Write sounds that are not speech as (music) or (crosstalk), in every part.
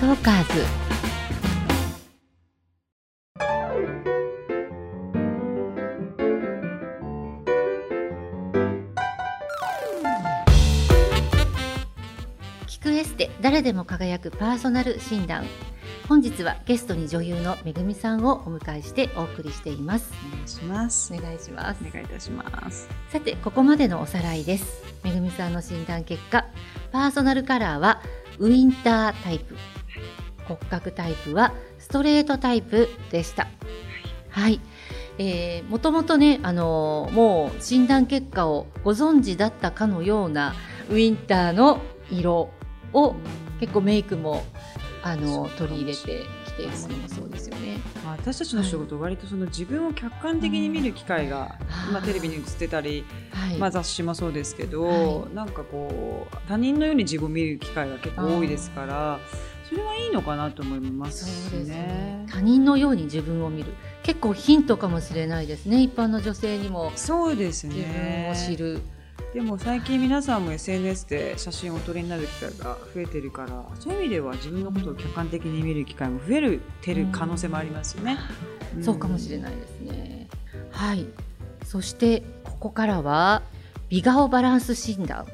トーカーズ聞くエステ誰でも輝くパーソナル診断。本日はゲストに女優のめぐみさんをお迎えしてお送りしています。お願いします。お願いします。お願いいたします。さてここまでのおさらいです。めぐみさんの診断結果。パーソナルカラーはウィンタータイプ骨格タイプはストレートタイプでした。はい、えー、もともとねあのーもう診断結果をご存知だったかのようなウィンターの色を結構メイクもあのー取り入れてきているものもそうですよね。まあ、私たちの仕事、割とその自分を客観的に見る機会が、うん。まあ、テレビに映ってたり、はい、まあ、雑誌もそうですけど、はなんかこう他人のように自分を見る機会が結構多いですからそれはいいのかなと思いますしそうですね。ね。他人のように自分を見る。結構ヒントかもしれないですね一般の女性にも。そうです自分ねを知る、でも最近皆さんも SNS で写真をお撮りになる機会が増えてるからそういう意味では自分のことを客観的に見る機会も増えるてる可能性もありますよね。そうかもしれないですね。はい。そしてここからは美顔バランス診断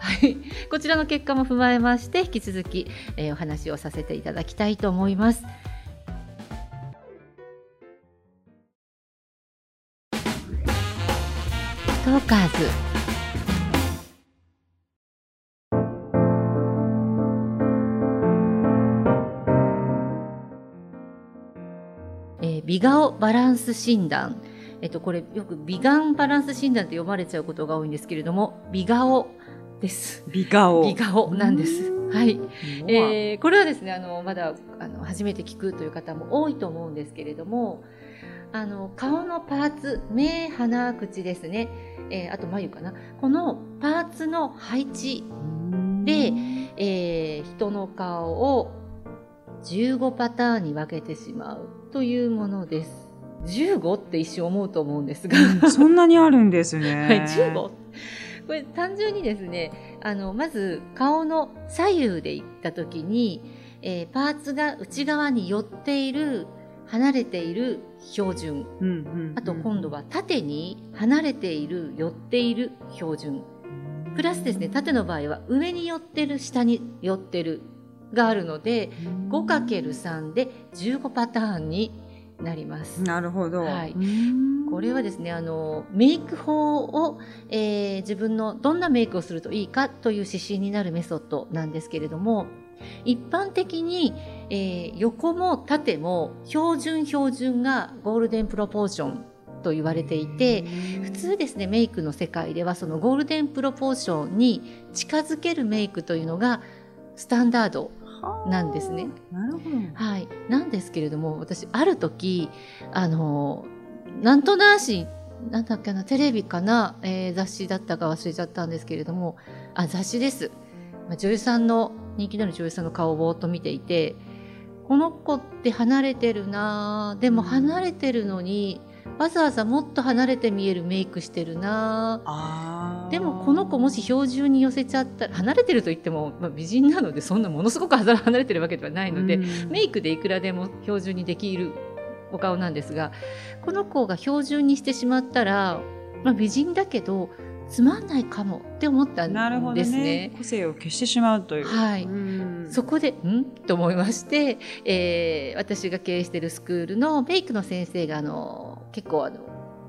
はい、こちらの結果も踏まえまして引き続き、えーお話をさせていただきたいと思います。トーカーズ。えー美顔バランス診断。えっとこれよく美顔バランス診断って読まれちゃうことが多いんですけれども美顔です。美顔。美顔なんです。はい。ええーこれはですねあのまだあの初めて聞くという方も多いと思うんですけれどもあの顔のパーツ目鼻口ですね、えーあと眉かな。このパーツの配置で、えー人の顔を15パターンに分けてしまうというものです。15って一瞬思うと思うんですが。そんなにあるんですね。(laughs) はい、15これ単純にですねあのまず顔の左右でいった時に、えーパーツが内側に寄っている離れている標準。うんうんうん。あと今度は縦に離れている寄っている標準。プラスですね縦の場合は上に寄ってる下に寄ってるがあるので 5×3 で15パターンになります。なるほど。はいうんこれはですねあのメイク法を、えー自分のどんなメイクをするといいかという指針になるメソッドなんですけれども一般的に、えー横も縦も標準標準がゴールデンプロポーションと言われていて普通ですねメイクの世界ではそのゴールデンプロポーションに近づけるメイクというのがスタンダードなんですね。なるほど。はい、なんですけれども私ある時あのなんとなしなんだっけなテレビかな、えー雑誌だったか忘れちゃったんですけれどもあ雑誌です、まあ、女優さんの人気のある女優さんの顔をぼーっと見ていてこの子って離れてるなでも離れてるのにわざわざもっと離れて見えるメイクしてるなあーでもこの子もし標準に寄せちゃったら離れてると言っても、まあ、美人なのでそんなものすごく離れてるわけではないので、うんメイクでいくらでも標準にできるお顔なんですがこの子が標準にしてしまったら、まあ、美人だけどつまんないかもって思ったなるほどんですね。ね。個性を消してしまうという。はいうんそこでん？と思いまして、えー私が経営しているスクールのメイクの先生があの結構あの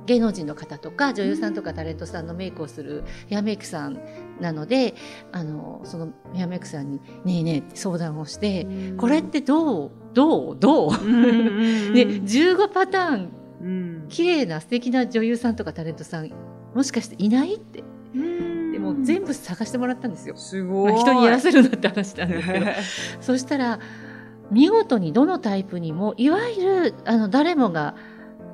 芸能人の方とか女優さんとかタレントさんのメイクをするヘアメイクさんなのであのそのヘアメイクさんに「ねえねえ」って相談をして「これってどうどうどう?」で15パターンうん綺麗な素敵な女優さんとかタレントさんもしかしていないってうんでも全部探してもらったんですよ。すごい。まあ人にやらせるなって話なんですけど (laughs) そしたら見事にどのタイプにもいわゆるあの誰もが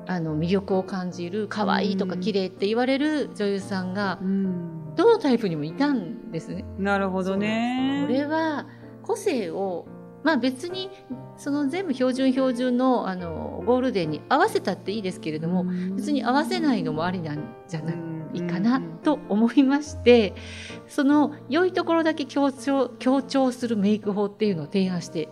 あの魅力を感じる可愛いとかうん綺麗って言われる女優さんがうん。どのタイプにもいたんですね。なるほどね。これは個性をまあ別にその全部標準標準のあのゴールデンに合わせたっていいですけれども、別に合わせないのもありなんじゃないかなと思いましてその良いところだけ強調強調するメイク法っていうのを提案して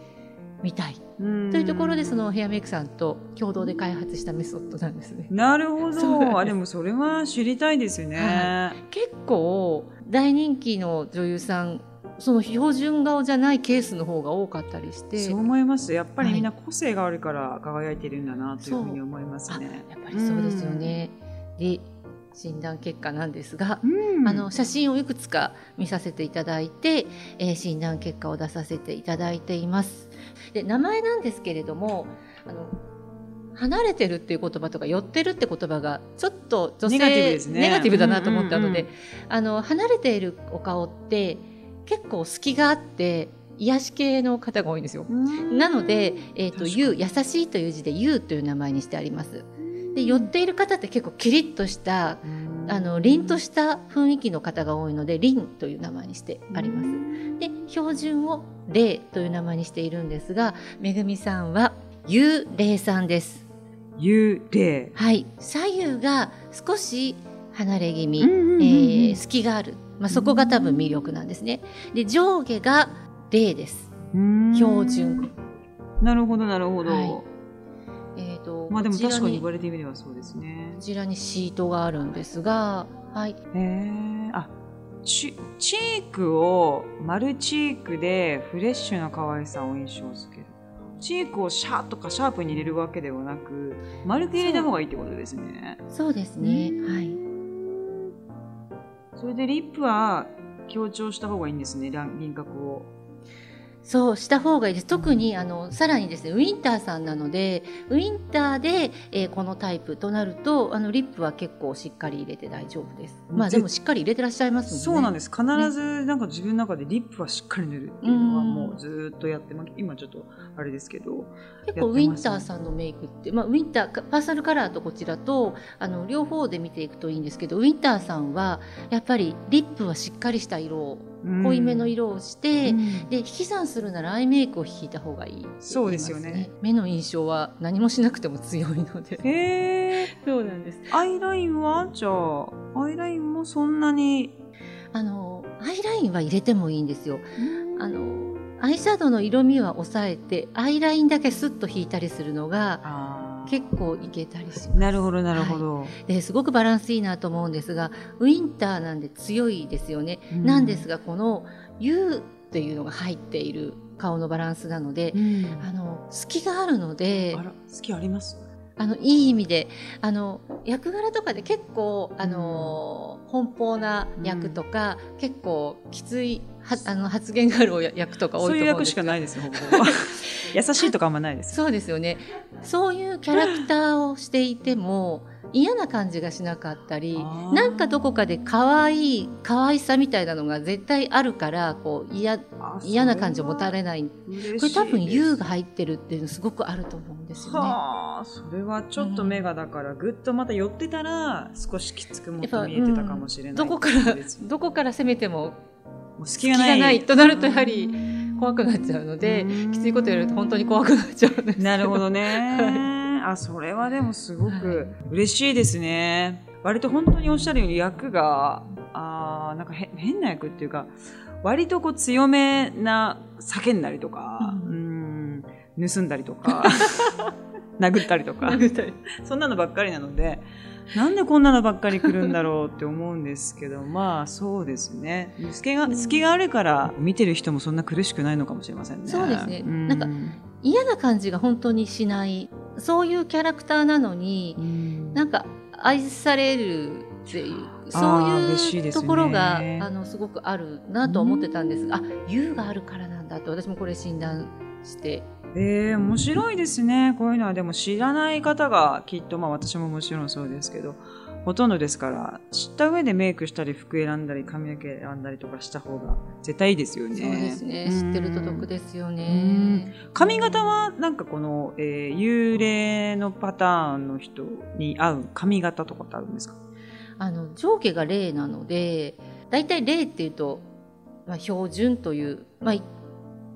みたいというところでそのヘアメイクさんと共同で開発したメソッドなんですね。なるほど。あでもそれは知りたいですね、は結構大人気の女優さんその標準顔じゃないケースの方が多かったりして。そう思います。やっぱりはい。みんな個性があるから輝いてるんだなというふうに思いますあね。やっぱりそうですよね。で診断結果なんですが、うんあの写真をいくつか見させていただいて、えー診断結果を出させていただいています。で名前なんですけれどもあの離れてるっていう言葉とか寄ってるって言葉がちょっと女性ネガティブですねネガティブだなと思ったので、うんうんあの離れているお顔って結構隙があって癒し系の方が多いんですよ。うんなので、えー、と確かに You 優しいという字で You という名前にしてあります。で寄っている方って結構キリッとしたあの凛とした雰囲気の方が多いので凛という名前にしてあります。で標準を霊という名前にしているんですがめぐみさんは幽霊さんです。幽霊。はい左右が少し離れ気味、うんうんうんうんえー隙がある、まあ、そこが多分魅力なんですね。で上下が霊です。うん標準。なるほどなるほど。はいえー、とまあでも確かにに言われてみればそうですねこ。ちらにシートがあるんですが、はい、へえ。あチチークを丸チークでフレッシュな可愛さを印象づける。チークをシャーとかシャープに入れるわけではなく丸く入れた方がいいってことですね。そうですね、うんはい。それでリップは強調した方がいいんですね輪輪郭を。そうした方がいいです。特にあのさらにですねウィンターさんなのでウィンターで、えーこのタイプとなるとあのリップは結構しっかり入れて大丈夫です。まあぜでもしっかり入れてらっしゃいますもんね。そうなんです。必ずなんか自分の中でリップはしっかり塗るっていうのはもうずーっとやってます。今ちょっとあれですけど結構ウィンターさんのメイクって、まあ、ウィンターかパーソナルカラーとこちらとあの両方で見ていくといいんですけどウィンターさんはやっぱりリップはしっかりした色を濃いめの色をして、うん。で引き算するならアイメイクを引いた方がいいって言いますそうですよね。目の印象は何もしなくても強いので。へえ (laughs) そうなんです。アイラインは？じゃあアイラインもそんなに？あのアイラインは入れてもいいんですよ。あのアイシャドウの色味は抑えてアイラインだけスッと引いたりするのが結構いけたりします。なるほどなるほど、ですごくバランスいいなと思うんですがウィンターなんで強いですよね、うん。なんですがこの U っていうのが入っている顔のバランスなので、うん。あの隙があるのであら好きあります？あのいい意味であの役柄とかで結構あの、奔放な役とか、結構きついはあの発言がある役とか多いと思うんですそういう役しかないですほぼ (laughs) 優しいとかあんまないですそうですよね。そういうキャラクターをしていても嫌な感じがしなかったりなんかどこかで可愛い可愛さみたいなのが絶対あるからこう嫌あ嫌な感じを持たれない。これ多分 U が入入ってるっていうのすごくあると思うんですよね。はあそれはちょっと目がだからぐっとまた寄ってたら少しきつくも見えてたかもしれない、どこからどこから攻めてももう隙がないとなるとやはり怖くなっちゃうのでうん。きついことやると本当に怖くなっちゃうんですよ。なるほどね、あそれはでもすごく嬉しいですね。割と本当におっしゃるように役があーなんかへ変な役っていうか割とこう強めな叫んだりとか、ううん。盗んだりとか (laughs) 殴ったりとか。そんなのばっかりなのでなんでこんなのばっかり来るんだろうって思うんですけど (laughs) まあそうですね。隙が隙があるから見てる人もそんな苦しくないのかもしれませんね。そうですね。ん。なんか嫌な感じが本当にしない。そういうキャラクターなのにうん。なんか愛されるっていうそういいうところが、あのすごくあるなと思ってたんですが、あ U があるからなんだと私もこれ診断してえー、面白いですね。こういうのはでも知らない方がきっとまあ私ももちろんそうですけどほとんどですから知った上でメイクしたり服選んだり髪の毛選んだりとかした方が絶対いいですよね。そうですね。知ってると得ですようん。ね。髪型はなんかこの、えー幽霊のパターンの人に合う髪型とかってあるんですか？あの上下が例なのでだいたい例っていうと、まあ、標準という、まあ、い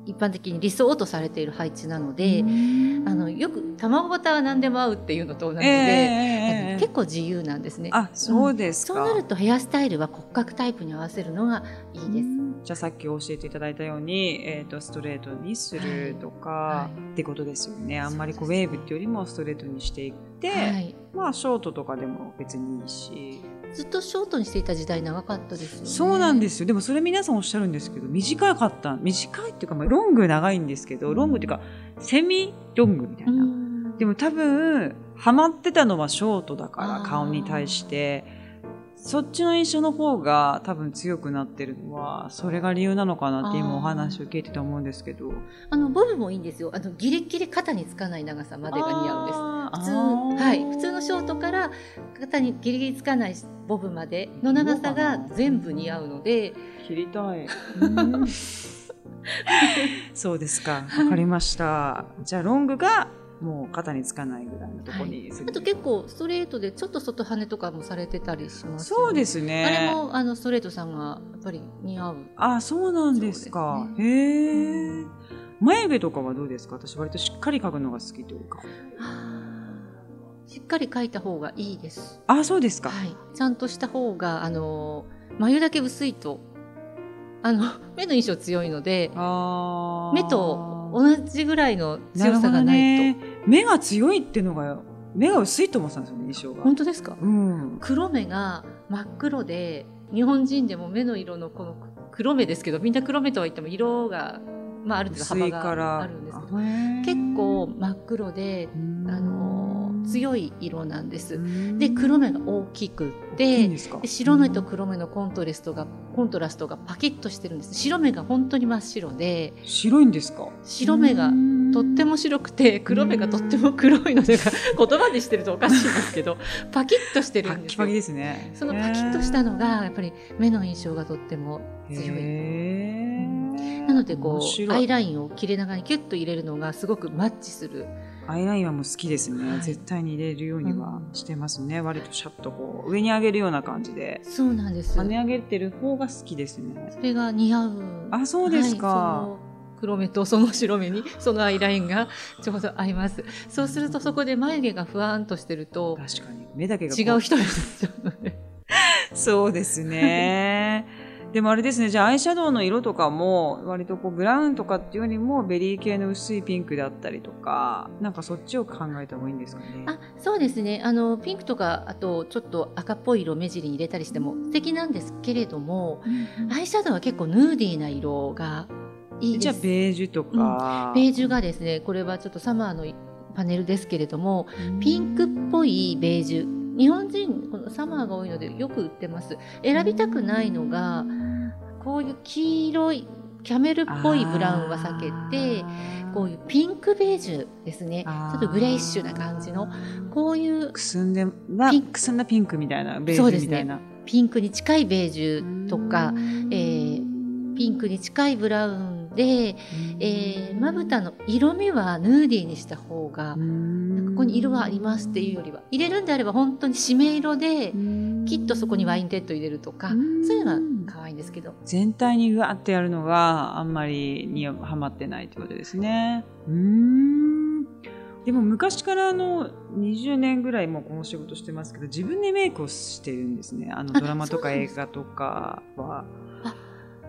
一般的に理想とされている配置なので、あのよく卵型は何でも合うっていうのと同じで、えー結構自由なんですね。あそうですか、そうなるとヘアスタイルは骨格タイプに合わせるのがいいです。じゃあさっき教えていただいたように、えー、とストレートにするとか、はい。ってことですよね。あんまりこうウェーブっていうよりもストレートにしていって、はい、まあショートとかでも別にいいし、ずっとショートにしていた時代長かったですよね。そうなんですよ。でもそれ皆さんおっしゃるんですけど短かった。短いっていうか、まあ、ロング長いんですけどロングっていうかセミロングみたいな、うん。でも多分ハマってたのはショートだから顔に対してそっちの印象の方が多分強くなってるのはそれが理由なのかなって今お話を聞いてて思うんですけど。あのボブもいいんですよ。あのギリギリ肩につかない長さまでが似合うんです。普通はい。普通のショートから肩にギリギリつかないボブまでの長さが全部似合うので、切りたい。う (laughs) ん (laughs) そうですか。わかりました。じゃあロングがもう肩につかないぐらいのところにする、あと結構ストレートでちょっと外跳ねとかもされてたりしますよね、そうですねあれもあのストレートさんがやっぱり似合う。あ、そうなんですか。ですへえ。眉毛とかはどうですか？私割としっかり描くのが好きというか。しっかり描いた方がいいです。あ、そうですか。はい、ちゃんとした方があの眉だけ薄いとあの (laughs) 目の印象強いので目と同じぐらいの強さがないと、ね。目が強いっていうのが、目が薄いと思ってたんですよね、印象が。本当ですか？うん。黒目が真っ黒で日本人でも目の色のこの黒目ですけどみんな黒目とは言っても色が、まあ、ある程度薄幅。があるんですけど結構真っ黒で、うんあの強い色なんです。うん。で黒目が大きくて白目と黒目のコントラストがコントラストがパキッとしてるんです。白目が本当に真っ白で白いんですか？白目がとっても白くて黒目がとっても黒いので (laughs) 言葉でしてるとおかしいんですけどパキッとしてるんですよ。パッキパキですね。そのパキッとしたのがやっぱり目の印象がとっても強い。なのでこうアイラインを切れ長にキュッと入れるのがすごくマッチするアイラインはもう好きですね、はい。絶対に入れるようにはしてますね、割とシャッとこう上に上げるような感じで。そうなんです。跳ね上げてる方が好きですね。それが似合う。あそうですか。はい黒目とその白目に (laughs) そのアイラインがちょうど合います。そうするとそこで眉毛がふわーんとしてると確かに。目だけがこ違う人になっちゃうので (laughs) そうですねでもあれですねじゃあアイシャドウの色とかも割とこうブラウンとかっていうよりもベリー系の薄いピンクだったりとかなんかそっちを考えた方がいいんですかね。あそうですね。あのピンクとかあとちょっと赤っぽい色を目尻に入れたりしても素敵なんですけれどもアイシャドウは結構ヌーディーな色がいいです。じゃあベージュとか、ベージュがですねこれはちょっとサマーのパネルですけれどもピンクっぽいベージュ日本人このサマーが多いのでよく売ってます。選びたくないのがこういう黄色いキャメルっぽいブラウンは避けてこういうピンクベージュですね。ちょっとグレイッシュな感じのこういうくすんでなピンくすんだピンクみたいなベージそうですね。ュみたいな、ピンクに近いベージュとか、えーピンクに近いブラウンで、えーまぶたの色味はヌーディーにした方がここに色がありますっていうよりは入れるんであれば本当に締め色できっとそこにワインレッド入れるとかそういうのは可愛いんですけど。全体にうわってやるのがあんまりにはまってないってことですね。う。ーん。でも昔からあの20年ぐらいもうこの仕事してますけど自分でメイクをしてるんですねあのあドラマとか映画とかは。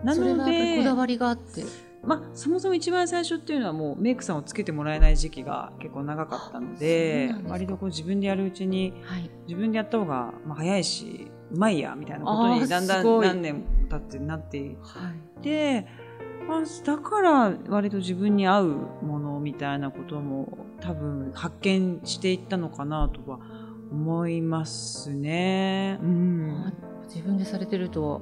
あなのでこだわりがあって。まあ、そもそも一番最初っていうのはもうメイクさんをつけてもらえない時期が結構長かったので割とこう自分でやるうちにはい。自分でやった方がまあ早いしうまいやみたいなことにだんだん何年経ってなっていっはいあ、だから割と自分に合うものみたいなことも多分発見していったのかなとは思いますね。うん。自分でされてるとは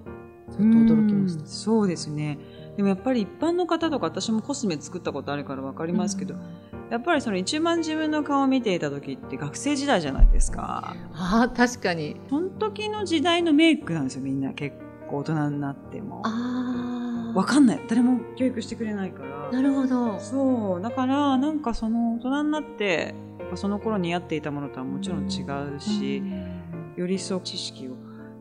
ちょっと驚きました。うんそうですね。でもやっぱり一般の方とか私もコスメ作ったことあるから分かりますけど、やっぱりその一番自分の顔を見ていた時って学生時代じゃないですか。ああ確かに。その時の時代のメイクなんですよみんな。結構大人になっても。ああ分かんない。誰も教育してくれないから。なるほど。そう。だからなんかその大人になってその頃に合っていたものとはもちろん違うし、より一層知識を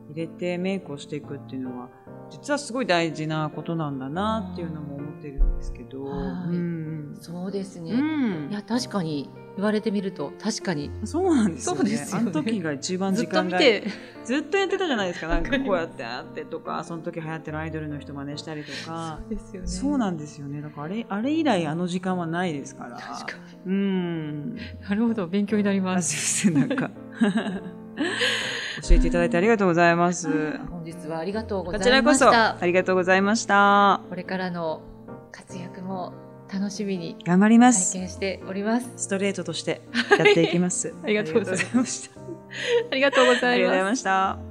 入れてメイクをしていくっていうのは実はすごい大事なことなんだなっていうのも思ってるんですけど、はいうんそうですね、うんいや確かに言われてみると確かにそうなんですよね。そうですよねあの時が一番ずっと時間が見てずっとやってたじゃないですか。なんかこうやってあってとか、(laughs) その時流行ってるアイドルの人真似したりとか。ですよねそうなんですよね。だからあれ、あれ以来あの時間はないですから。確かうん。になるほど勉強になりあますなんか。(laughs) 教えていただいてありがとうございます。本日はありがとうごこざいましちらこそたありがとうございました。これからの活躍も楽しみに頑張りま体す。験しておりますストレートとしてやっていきます。ありがとうございますありがとうございました。ありがとうございました。